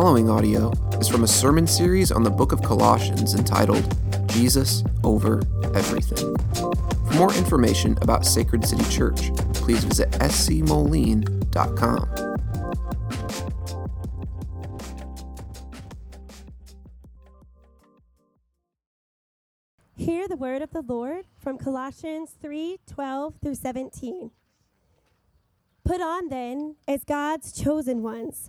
following audio is from a sermon series on the book of Colossians entitled Jesus Over Everything. For more information about Sacred City Church, please visit scmoline.com. Hear the word of the Lord from Colossians 3 12 through 17. Put on then, as God's chosen ones,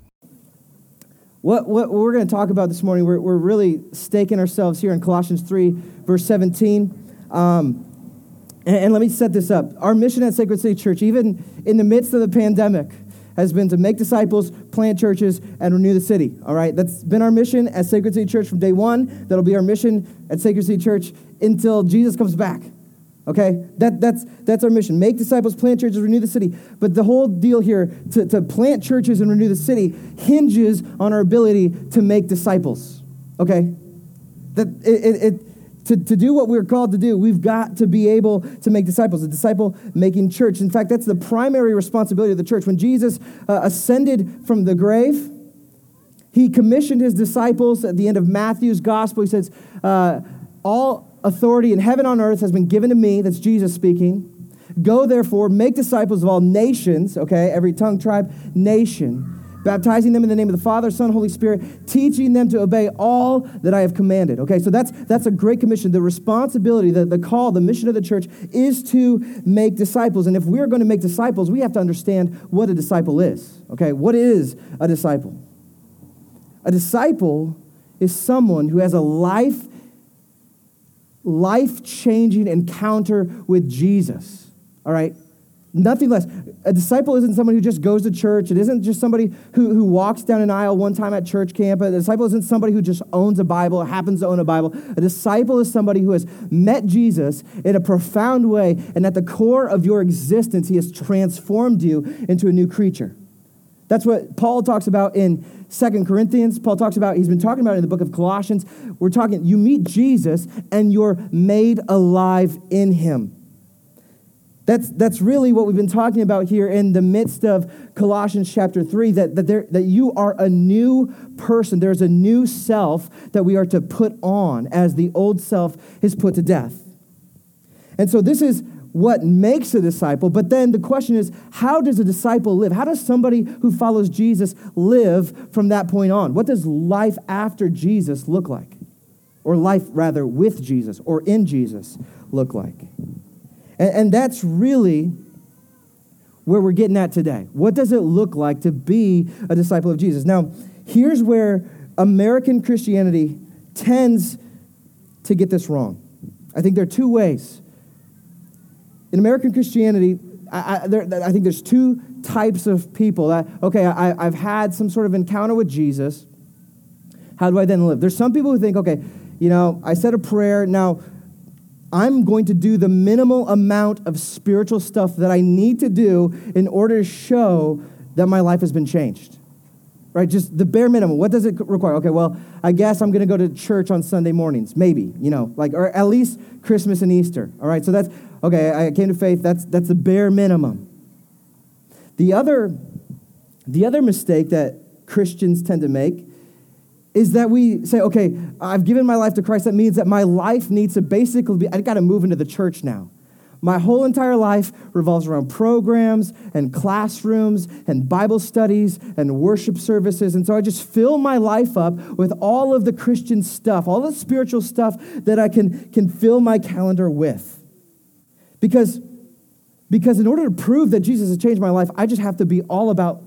What, what we're going to talk about this morning, we're, we're really staking ourselves here in Colossians 3, verse 17. Um, and, and, let me set this up. Our mission at Sacred City Church, even in the midst of the pandemic, has been to make disciples, plant churches, and renew the city. All right? That's been our mission at Sacred City Church from day one. That'll be our mission at Sacred City Church until Jesus comes back. Okay? That, that's, that's our mission. Make disciples, plant churches, renew the city. But the whole deal here to, to plant churches and renew the city hinges on our ability to make disciples. Okay? That it, it, it to, to do what we're called to do, we've got to be able to make disciples, a disciple making church. In fact, that's the primary responsibility of the church. When Jesus uh, ascended from the grave, he commissioned his disciples at the end of Matthew's gospel. He says, uh, All authority in heaven on earth has been given to me. That's Jesus speaking. Go therefore, make disciples of all nations, okay, every tongue, tribe, nation, baptizing them in the name of the Father, Son, Holy Spirit, teaching them to obey all that I have commanded. Okay, so that's that's a great commission. The responsibility, the, the call, the mission of the church is to make disciples. And if we're going to make disciples, we have to understand what a disciple is. Okay, what is a disciple? A disciple is someone who has a life life changing encounter with Jesus. All right? Nothing less. A disciple isn't someone who just goes to church. It isn't just somebody who, who walks down an aisle one time at church camp. A disciple isn't somebody who just owns a Bible, happens to own a Bible. A disciple is somebody who has met Jesus in a profound way, and at the core of your existence, he has transformed you into a new creature. That's what Paul talks about in Second Corinthians. Paul talks about, he's been talking about in the book of Colossians. We're talking, you meet Jesus and you're made alive in him. That's, that's really what we've been talking about here in the midst of Colossians chapter 3 that, that, there, that you are a new person. There's a new self that we are to put on as the old self is put to death. And so this is what makes a disciple, but then the question is how does a disciple live? How does somebody who follows Jesus live from that point on? What does life after Jesus look like? Or life, rather, with Jesus or in Jesus look like? And, and that's really where we're getting at today. What does it look like to be a disciple of Jesus? Now, here's where American Christianity tends to get this wrong. I think there are two ways in American Christianity, I, I, there, I, think there's two types of people that, okay, I, I've had some sort of encounter with Jesus. How do I then live? There's some people who think, okay, you know, I said a prayer. Now, I'm going to do the minimal amount of spiritual stuff that I need to do in order to show that my life has been changed. Right? Just the bare minimum. What does it require? Okay, well, I guess I'm going to go to church on Sunday mornings. Maybe, you know, like, or at least Christmas and Easter. All right, so that's, okay, I came to faith, that's, that's the bare minimum. The other, the other mistake that Christians tend to make is that we say, okay, I've given my life to Christ. That means that my life needs to basically be, I got to move into the church now. My whole entire life revolves around programs and classrooms and Bible studies and worship services. And so I just fill my life up with all of the Christian stuff, all the spiritual stuff that I can, can fill my calendar with. Because, because in order to prove that Jesus has changed my life, I just have to be all about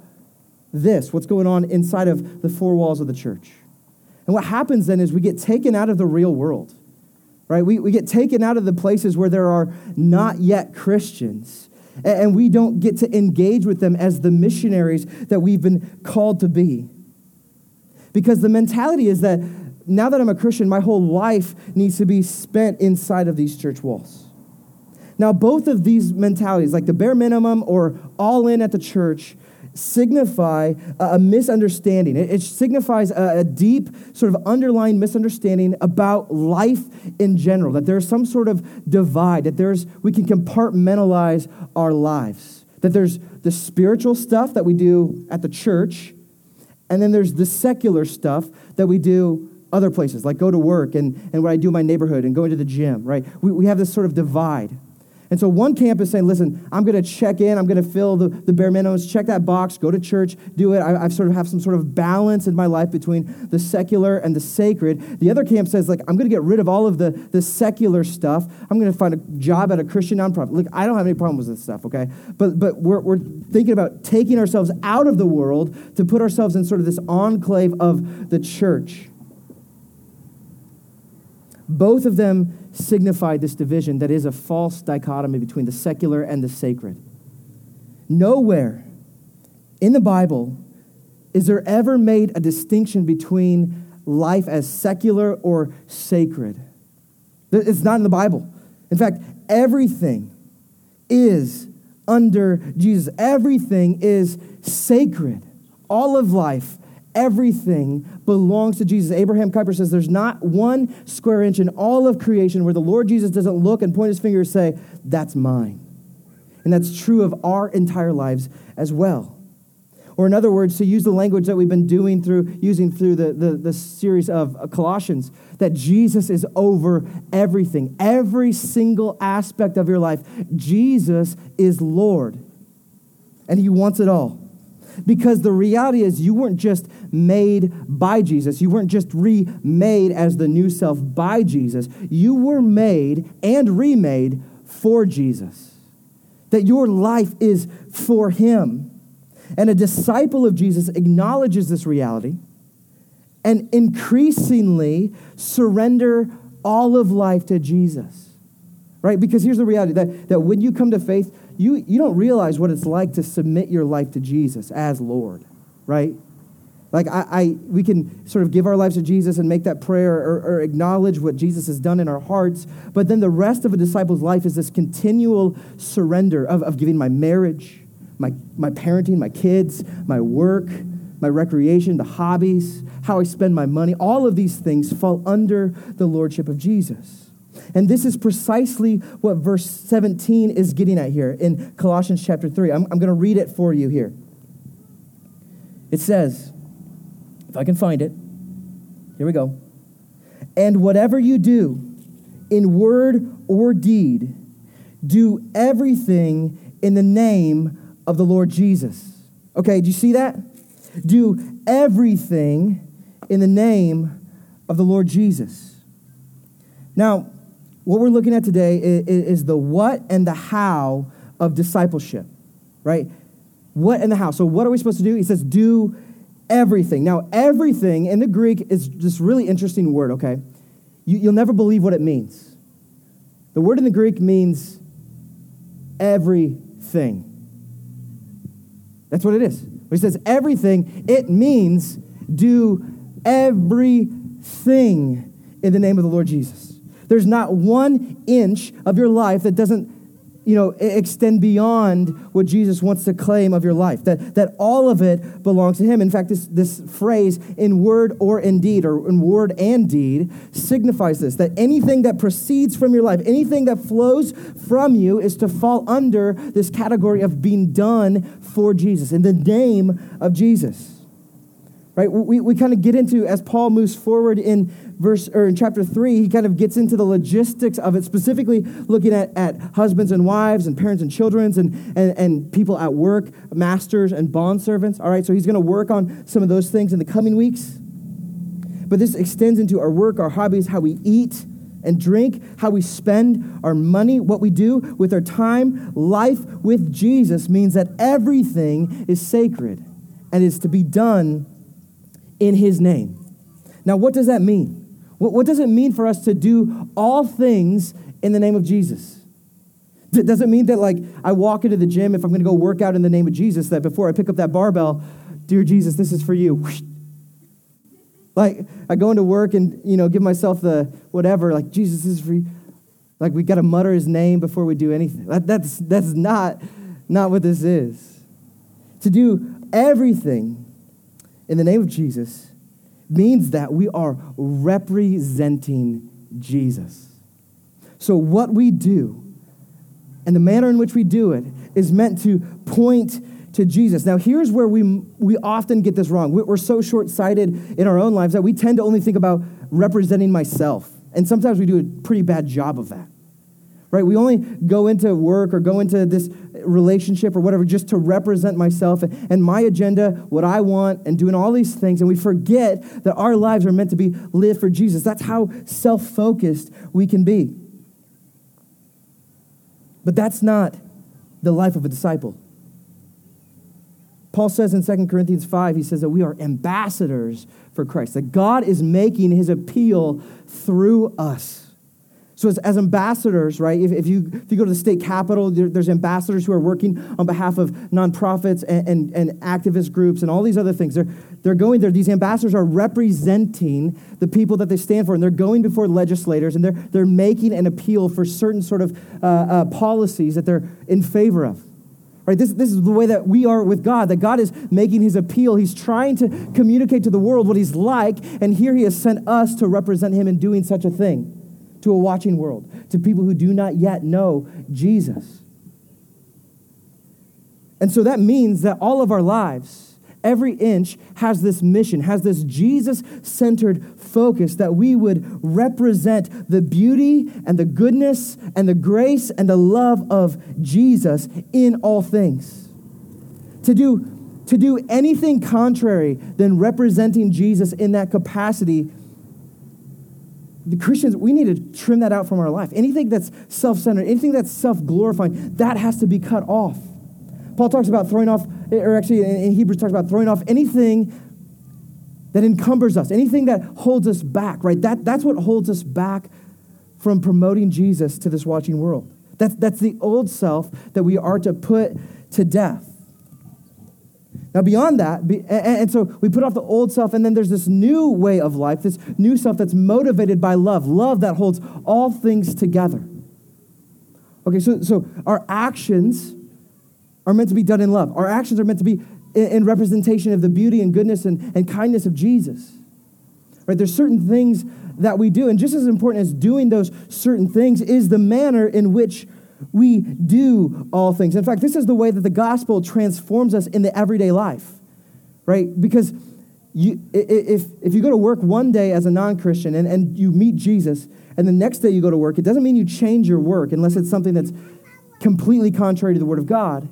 this, what's going on inside of the four walls of the church. And what happens then is we get taken out of the real world right? We, we get taken out of the places where there are not yet Christians, and we don't get to engage with them as the missionaries that we've been called to be. Because the mentality is that now that I'm a Christian, my whole life needs to be spent inside of these church walls. Now, both of these mentalities, like the bare minimum or all in at the church, signify a misunderstanding. It, signifies a, deep, sort of underlying misunderstanding about life in general, that there's some sort of divide, that there's, we can compartmentalize our lives, that there's the spiritual stuff that we do at the church, and then there's the secular stuff that we do other places, like go to work and, and what I do in my neighborhood and go into the gym, right? We, we have this sort of divide. And so one camp is saying, listen, I'm going to check in, I'm going to fill the, the bare minimums, check that box, go to church, do it. I, I sort of have some sort of balance in my life between the secular and the sacred. The other camp says, like, I'm going to get rid of all of the, the secular stuff. I'm going to find a job at a Christian nonprofit. Look, I don't have any problems with this stuff, okay? But, but we're, we're thinking about taking ourselves out of the world to put ourselves in sort of this enclave of the church. Both of them signify this division that is a false dichotomy between the secular and the sacred. Nowhere in the Bible is there ever made a distinction between life as secular or sacred. It's not in the Bible. In fact, everything is under Jesus, everything is sacred. All of life Everything belongs to Jesus. Abraham Kuyper says there's not one square inch in all of creation where the Lord Jesus doesn't look and point his finger and say, That's mine. And that's true of our entire lives as well. Or, in other words, to use the language that we've been doing through, using through the, the, the series of uh, Colossians, that Jesus is over everything, every single aspect of your life. Jesus is Lord, and He wants it all. Because the reality is, you weren't just made by Jesus. You weren't just remade as the new self by Jesus. You were made and remade for Jesus. That your life is for Him. And a disciple of Jesus acknowledges this reality and increasingly surrender all of life to Jesus. Right? Because here's the reality that, that when you come to faith, you, you don't realize what it's like to submit your life to Jesus as Lord, right? Like, I, I, we can sort of give our lives to Jesus and make that prayer or, or acknowledge what Jesus has done in our hearts, but then the rest of a disciple's life is this continual surrender of, of giving my marriage, my, my parenting, my kids, my work, my recreation, the hobbies, how I spend my money. All of these things fall under the lordship of Jesus. And this is precisely what verse 17 is getting at here in Colossians chapter 3. I'm, I'm going to read it for you here. It says, if I can find it, here we go. And whatever you do, in word or deed, do everything in the name of the Lord Jesus. Okay, do you see that? Do everything in the name of the Lord Jesus. Now, what we're looking at today is, is, the what and the how of discipleship, right? What and the how. So, what are we supposed to do? He says, do everything. Now, everything in the Greek is this really interesting word, okay? You, you'll never believe what it means. The word in the Greek means everything. That's what it is. When he says everything, it means do everything in the name of the Lord Jesus. There's not one inch of your life that doesn't you know, extend beyond what Jesus wants to claim of your life. That, that all of it belongs to Him. In fact, this, this phrase, in word or in deed, or in word and deed, signifies this that anything that proceeds from your life, anything that flows from you, is to fall under this category of being done for Jesus, in the name of Jesus. Right? We, we kind of get into, as Paul moves forward in verse or in chapter three, he kind of gets into the logistics of it, specifically looking at, at husbands and wives and parents and children and, and, and people at work, masters and bond servants. All right, so he's going to work on some of those things in the coming weeks. But this extends into our work, our hobbies, how we eat and drink, how we spend our money, what we do with our time. Life with Jesus means that everything is sacred and is to be done in his name. Now, what does that mean? What, what does it mean for us to do all things in the name of Jesus? Does it mean that, like, I walk into the gym, if I'm going to go work out in the name of Jesus, that before I pick up that barbell, dear Jesus, this is for you. Like, I go into work and, you know, give myself the whatever, like, Jesus, this is for you. Like, we got to mutter his name before we do anything. That, that's, that's not, not what this is. To do everything in the name of Jesus means that we are representing Jesus. So, what we do and the manner in which we do it is meant to point to Jesus. Now, here's where we, we often get this wrong. We're so short sighted in our own lives that we tend to only think about representing myself. And sometimes we do a pretty bad job of that right? We only go into work or go into this relationship or whatever just to represent myself and my agenda, what I want, and doing all these things. And we forget that our lives are meant to be lived for Jesus. That's how self focused we can be. But that's not the life of a disciple. Paul says in 2 Corinthians 5, he says that we are ambassadors for Christ, that God is making his appeal through us. So as, as ambassadors, right, if, if, you, if you go to the state capitol, there, there's ambassadors who are working on behalf of nonprofits and, and, and activist groups and all these other things. They're, they're going there. These ambassadors are representing the people that they stand for, and they're going before legislators, and they're, they're making an appeal for certain sort of uh, uh, policies that they're in favor of. Right? This, this is the way that we are with God, that God is making his appeal. He's trying to communicate to the world what he's like, and here he has sent us to represent him in doing such a thing to a watching world, to people who do not yet know Jesus. And so that means that all of our lives, every inch has this mission, has this Jesus centered focus that we would represent the beauty and the goodness and the grace and the love of Jesus in all things. To do, to do anything contrary than representing Jesus in that capacity the Christians, we need to trim that out from our life. Anything that's self centered, anything that's self glorifying, that has to be cut off. Paul talks about throwing off, or actually in Hebrews talks about throwing off anything that encumbers us, anything that holds us back, right? That, that's what holds us back from promoting Jesus to this watching world. That's, that's the old self that we are to put to death. Now, beyond that, and so we put off the old self, and then there's this new way of life, this new self that's motivated by love, love that holds all things together. Okay, so, so our actions are meant to be done in love. Our actions are meant to be in, representation of the beauty and goodness and, and kindness of Jesus. Right? There's certain things that we do, and just as important as doing those certain things is the manner in which we do all things. In fact, this is the way that the gospel transforms us in the everyday life, right? Because you, if, if you go to work one day as a non Christian and, and you meet Jesus, and the next day you go to work, it doesn't mean you change your work unless it's something that's completely contrary to the Word of God,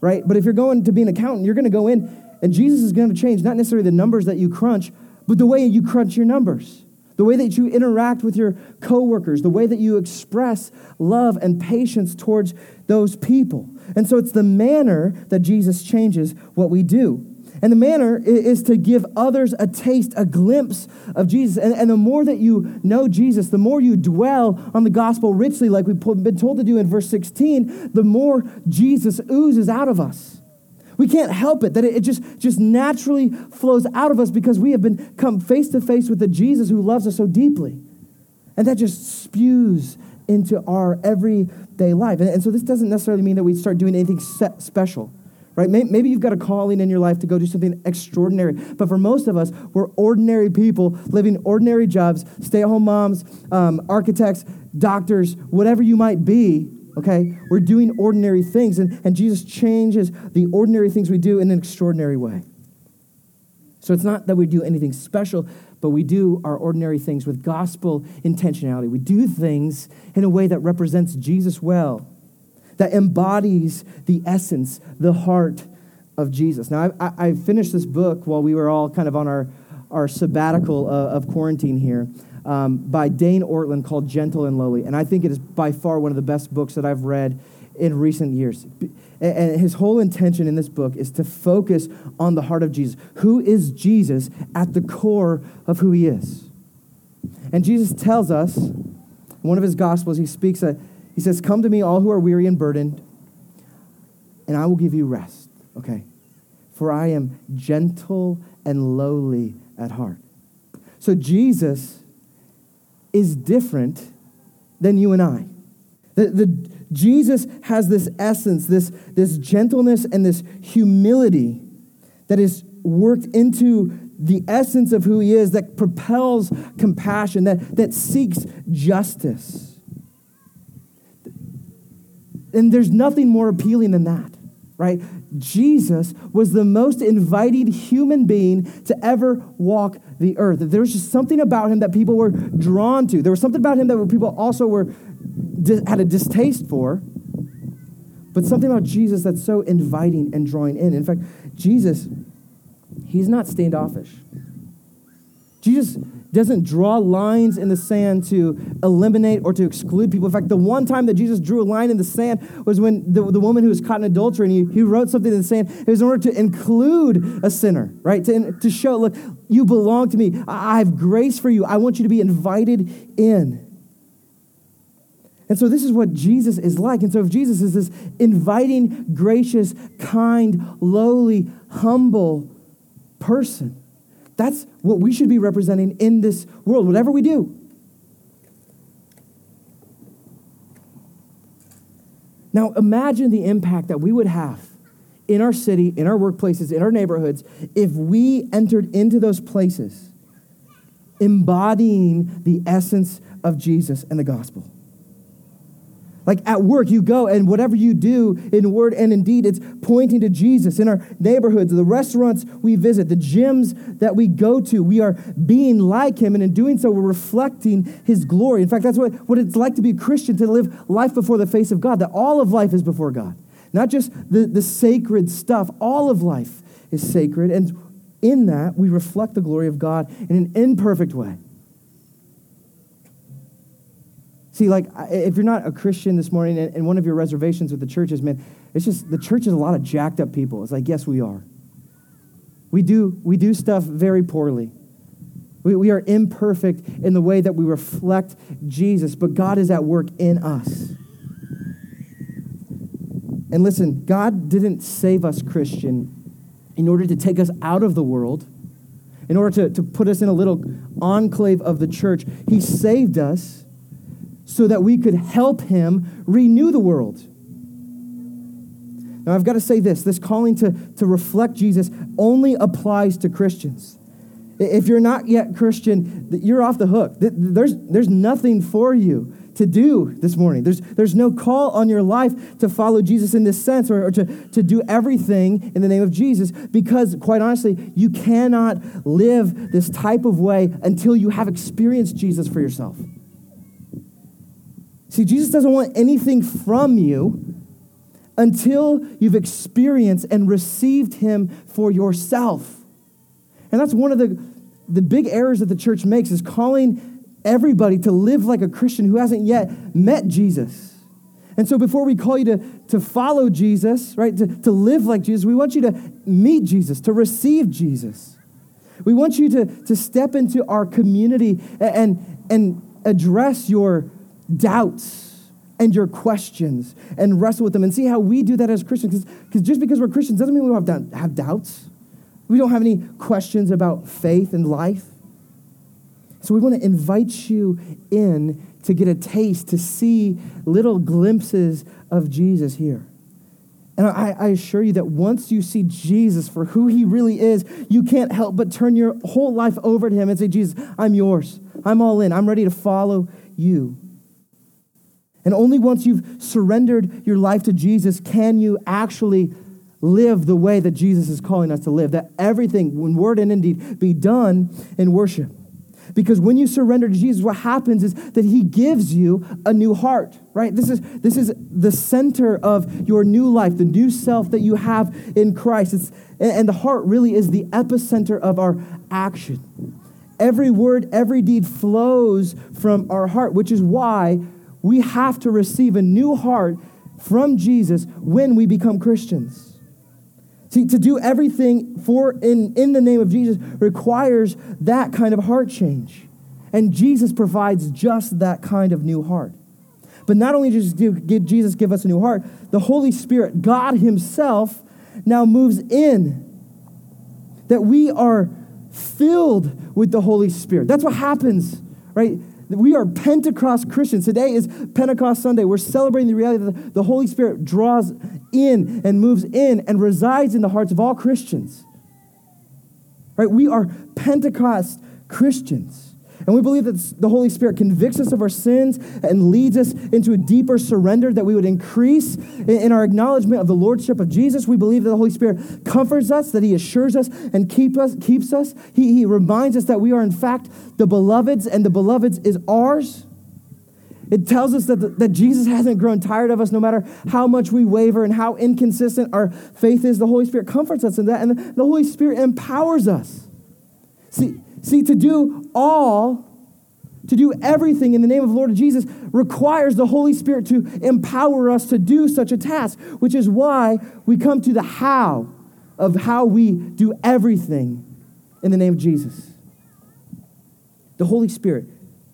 right? But if you're going to be an accountant, you're going to go in, and Jesus is going to change not necessarily the numbers that you crunch, but the way you crunch your numbers the way that you interact with your coworkers, the way that you express love and patience towards those people. And so it's the manner that Jesus changes what we do. And the manner is to give others a taste, a glimpse of Jesus. And, and, the more that you know Jesus, the more you dwell on the gospel richly, like we've been told to do in verse 16, the more Jesus oozes out of us. We can't help it, that it just, just naturally flows out of us because we have been come face to face with the Jesus who loves us so deeply. And that just spews into our everyday life. And, and so this doesn't necessarily mean that we start doing anything special, right? Maybe you've got a calling in your life to go do something extraordinary. But for most of us, we're ordinary people living ordinary jobs, stay at home moms, um, architects, doctors, whatever you might be okay? We're doing ordinary things, and, and Jesus changes the ordinary things we do in an extraordinary way. So it's not that we do anything special, but we do our ordinary things with gospel intentionality. We do things in a way that represents Jesus well, that embodies the essence, the heart of Jesus. Now, I, I finished this book while we were all kind of on our, our sabbatical uh, of quarantine here um, by Dane Ortlund called Gentle and Lowly. And I think it is by far one of the best books that I've read in recent years. And his whole intention in this book is to focus on the heart of Jesus. Who is Jesus at the core of who he is? And Jesus tells us, in one of his gospels, he speaks, a, he says, Come to me, all who are weary and burdened, and I will give you rest. Okay? For I am gentle and lowly at heart. So Jesus is different than you and I. The, the, Jesus has this essence, this, this gentleness, and this humility that is worked into the essence of who he is that propels compassion, that, that seeks justice. And there's nothing more appealing than that, right? Jesus was the most inviting human being to ever walk the earth. There was just something about him that people were drawn to. There was something about him that people also were had a distaste for, but something about Jesus that's so inviting and drawing in. In fact, Jesus, he's not standoffish. Jesus doesn't draw lines in the sand to eliminate or to exclude people. In fact, the one time that Jesus drew a line in the sand was when the, the woman who was caught in adultery and he, he wrote something in the sand. It was in order to include a sinner, right? To, to show, look, you belong to me. I have grace for you. I want you to be invited in. And so this is what Jesus is like. And so if Jesus is this inviting, gracious, kind, lowly, humble person, that's what we should be representing in this world, whatever we do. Now imagine the impact that we would have in our city, in our workplaces, in our neighborhoods, if we entered into those places embodying the essence of Jesus and the gospel. Like at work, you go and whatever you do in word and in deed, it's pointing to Jesus. In our neighborhoods, the restaurants we visit, the gyms that we go to, we are being like him. And in doing so, we're reflecting his glory. In fact, that's what, what it's like to be a Christian, to live life before the face of God, that all of life is before God. Not just the, the sacred stuff, all of life is sacred. And in that, we reflect the glory of God in an imperfect way. See, like, if you're not a Christian this morning and one of your reservations with the church is, man, it's just the church is a lot of jacked up people. It's like, yes, we are. We do, we do stuff very poorly. We, we are imperfect in the way that we reflect Jesus, but God is at work in us. And listen, God didn't save us, Christian, in order to take us out of the world, in order to, to put us in a little enclave of the church. He saved us so that we could help him renew the world. Now, I've got to say this this calling to, to reflect Jesus only applies to Christians. If you're not yet Christian, you're off the hook. There's, there's nothing for you to do this morning. There's, there's no call on your life to follow Jesus in this sense or, or to, to do everything in the name of Jesus because, quite honestly, you cannot live this type of way until you have experienced Jesus for yourself. See, Jesus doesn't want anything from you until you've experienced and received him for yourself. And that's one of the, the big errors that the church makes is calling everybody to live like a Christian who hasn't yet met Jesus. And so before we call you to, to follow Jesus, right, to, to live like Jesus, we want you to meet Jesus, to receive Jesus. We want you to, to step into our community and, and address your doubts and your questions and wrestle with them and see how we do that as Christians. Because just because we're Christians doesn't mean we don't have, have doubts. We don't have any questions about faith and life. So we want to invite you in to get a taste, to see little glimpses of Jesus here. And I, I, assure you that once you see Jesus for who he really is, you can't help but turn your whole life over to him and say, Jesus, I'm yours. I'm all in. I'm ready to follow you. And only once you've surrendered your life to Jesus can you actually live the way that Jesus is calling us to live, that everything, when word and indeed, be done in worship. Because when you surrender to Jesus, what happens is that he gives you a new heart, right? This is, this is the center of your new life, the new self that you have in Christ. It's, and the heart really is the epicenter of our action. Every word, every deed flows from our heart, which is why we have to receive a new heart from Jesus when we become Christians. See, to do everything for in, in the name of Jesus requires that kind of heart change. And Jesus provides just that kind of new heart. But not only does Jesus give us a new heart, the Holy Spirit, God Himself, now moves in. That we are filled with the Holy Spirit. That's what happens, right? We are Pentecost Christians. Today is Pentecost Sunday. We're celebrating the reality that the Holy Spirit draws in and moves in and resides in the hearts of all Christians. Right? We are Pentecost Christians. And we believe that the Holy Spirit convicts us of our sins and leads us into a deeper surrender, that we would increase in our acknowledgement of the Lordship of Jesus. We believe that the Holy Spirit comforts us, that He assures us and keep us, keeps us. He, he reminds us that we are, in fact, the beloveds, and the beloveds is ours. It tells us that, the, that Jesus hasn't grown tired of us no matter how much we waver and how inconsistent our faith is. The Holy Spirit comforts us in that, and the Holy Spirit empowers us. See, See, to do all, to do everything in the name of the Lord Jesus requires the Holy Spirit to empower us to do such a task, which is why we come to the how of how we do everything in the name of Jesus. The Holy Spirit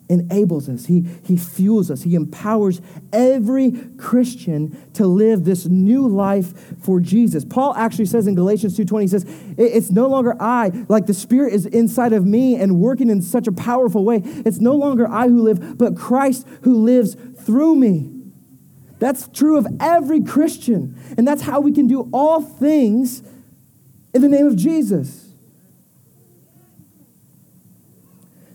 enables us, he, he fuels us, He empowers every Christian to live this new life for Jesus. Paul actually says in Galatians 2.20, he says, it's no longer I, like the Spirit is inside of me and working in such a powerful way. It's no longer I who live, but Christ who lives through me. That's true of every Christian. And that's how we can do all things in the name of Jesus.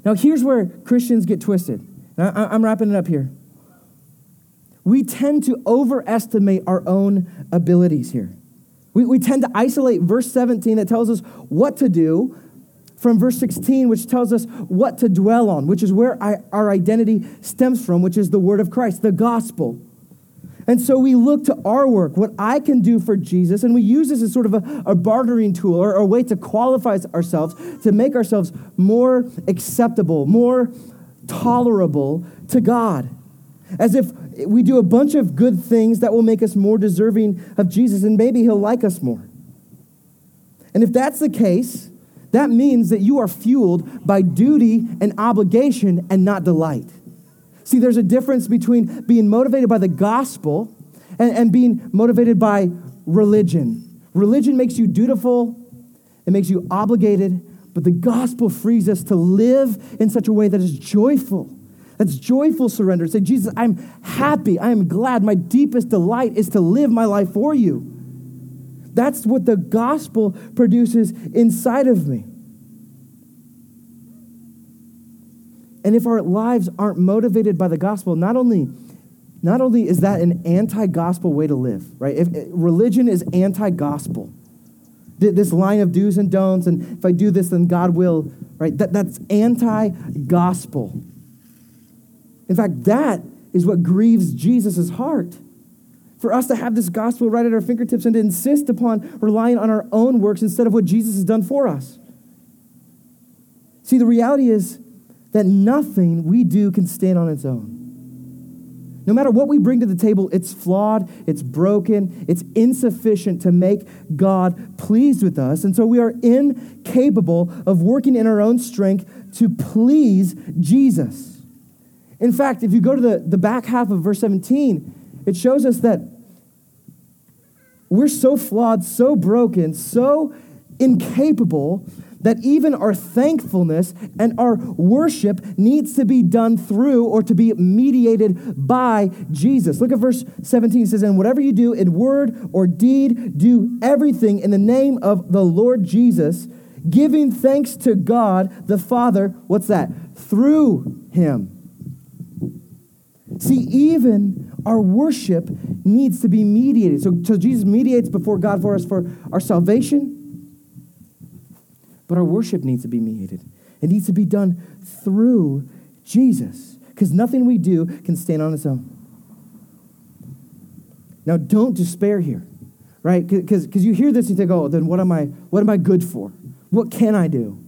Now, here's where Christians get twisted. I, am wrapping it up here. We tend to overestimate our own abilities here. We, we tend to isolate verse 17 that tells us what to do from verse 16, which tells us what to dwell on, which is where I, our identity stems from, which is the word of Christ, the gospel. And so we look to our work, what I can do for Jesus, and we use this as sort of a, a bartering tool or, or a way to qualify ourselves, to make ourselves more acceptable, more tolerable to God. As if we do a bunch of good things that will make us more deserving of Jesus, and maybe He'll like us more. And if that's the case, that means that you are fueled by duty and obligation and not delight. See, there's a difference between being motivated by the gospel and, and being motivated by religion. Religion makes you dutiful, it makes you obligated, but the gospel frees us to live in such a way that is joyful. That's joyful surrender. Say, Jesus, I'm happy. I am glad. My deepest delight is to live my life for you. That's what the gospel produces inside of me. And if our lives aren't motivated by the gospel, not only not only is that an anti-gospel way to live, right? If, if religion is anti-gospel. This line of do's and don'ts, and if I do this, then God will, right? That, that's anti-gospel. In fact, that is what grieves Jesus' heart. For us to have this gospel right at our fingertips and to insist upon relying on our own works instead of what Jesus has done for us. See, the reality is that nothing we do can stand on its own. No matter what we bring to the table, it's flawed, it's broken, it's insufficient to make God pleased with us. And so we are incapable of working in our own strength to please Jesus. In fact, if you go to the, the back half of verse 17, it shows us that we're so flawed, so broken, so incapable that even our thankfulness and our worship needs to be done through or to be mediated by Jesus. Look at verse 17. It says, And whatever you do in word or deed, do everything in the name of the Lord Jesus, giving thanks to God the Father. What's that? Through him. See, even our worship needs to be mediated. So, so Jesus mediates before God for us for our salvation, but our worship needs to be mediated. It needs to be done through Jesus because nothing we do can stand on its own. Now, don't despair here, right? Because you hear this and you think, oh, then what am I, what am I good for? What can I do?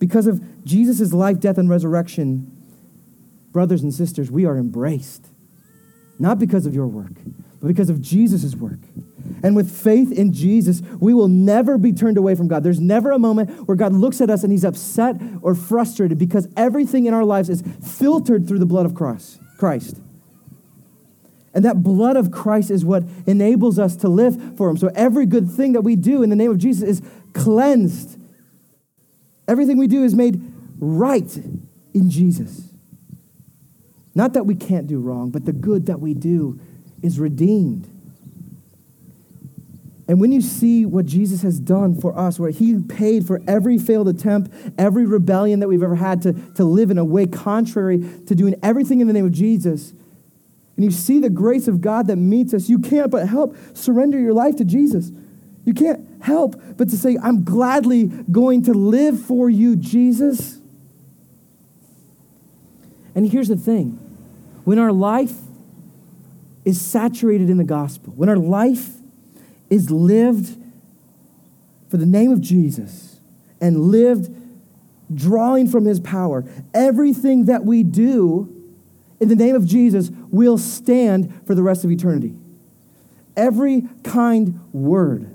Because of Jesus' life, death, and resurrection, brothers and sisters, we are embraced. Not because of your work, but because of Jesus' work. And with faith in Jesus, we will never be turned away from God. There's never a moment where God looks at us and he's upset or frustrated because everything in our lives is filtered through the blood of Christ. Christ. And that blood of Christ is what enables us to live for him. So every good thing that we do in the name of Jesus is cleansed. Everything we do is made right in Jesus. Not that we can't do wrong, but the good that we do is redeemed. And when you see what Jesus has done for us, where he paid for every failed attempt, every rebellion that we've ever had to, to live in a way contrary to doing everything in the name of Jesus, and you see the grace of God that meets us, you can't but help surrender your life to Jesus. You can't help but to say, I'm gladly going to live for you, Jesus. And here's the thing when our life is saturated in the gospel, when our life is lived for the name of Jesus and lived drawing from his power. Everything that we do in the name of Jesus will stand for the rest of eternity. Every kind word,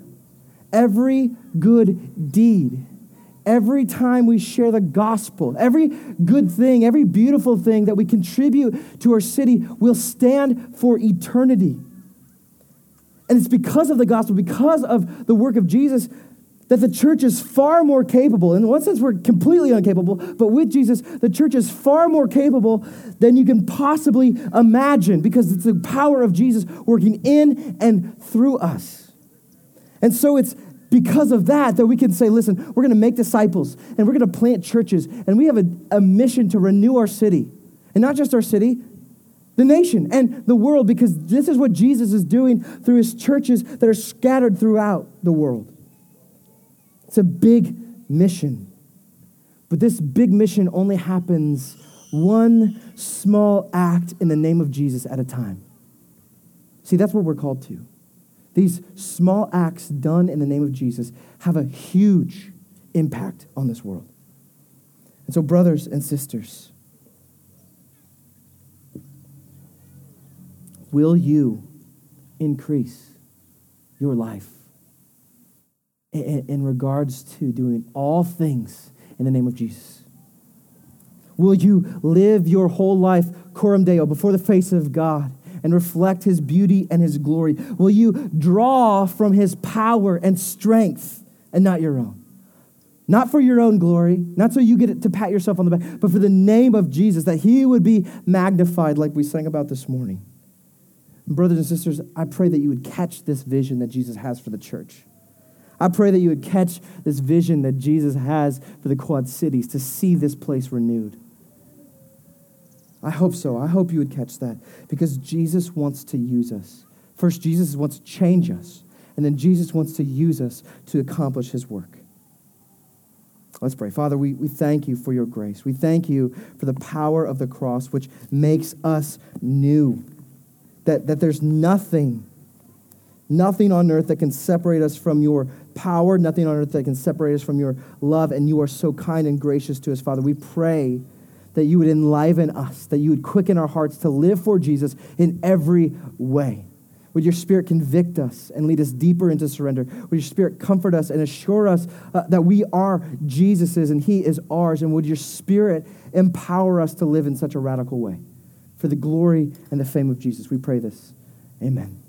every good deed, every time we share the gospel, every good thing, every beautiful thing that we contribute to our city will stand for eternity. And it's because of the gospel, because of the work of Jesus, that the church is far more capable. In one sense, we're completely incapable, but with Jesus, the church is far more capable than you can possibly imagine because it's the power of Jesus working in and through us. And so it's because of that that we can say, listen, we're going to make disciples and we're going to plant churches and we have a, a mission to renew our city. And not just our city, the nation and the world, because this is what Jesus is doing through his churches that are scattered throughout the world. It's a big mission. But this big mission only happens one small act in the name of Jesus at a time. See, that's what we're called to. These small acts done in the name of Jesus have a huge impact on this world. And so, brothers and sisters, will you increase your life in, in, regards to doing all things in the name of Jesus? Will you live your whole life, coram deo, before the face of God and reflect his beauty and his glory? Will you draw from his power and strength and not your own? Not for your own glory, not so you get to pat yourself on the back, but for the name of Jesus, that he would be magnified like we sang about this morning. Brothers and sisters, I pray that you would catch this vision that Jesus has for the church. I pray that you would catch this vision that Jesus has for the Quad Cities to see this place renewed. I hope so. I hope you would catch that because Jesus wants to use us. First, Jesus wants to change us, and then Jesus wants to use us to accomplish his work. Let's pray. Father, we, we thank you for your grace. We thank you for the power of the cross, which makes us new that, that there's nothing, nothing on earth that can separate us from your power, nothing on earth that can separate us from your love, and you are so kind and gracious to us, Father. We pray that you would enliven us, that you would quicken our hearts to live for Jesus in every way. Would your spirit convict us and lead us deeper into surrender? Would your spirit comfort us and assure us uh, that we are Jesus's and he is ours? And would your spirit empower us to live in such a radical way? For the glory and the fame of Jesus. We pray this. Amen.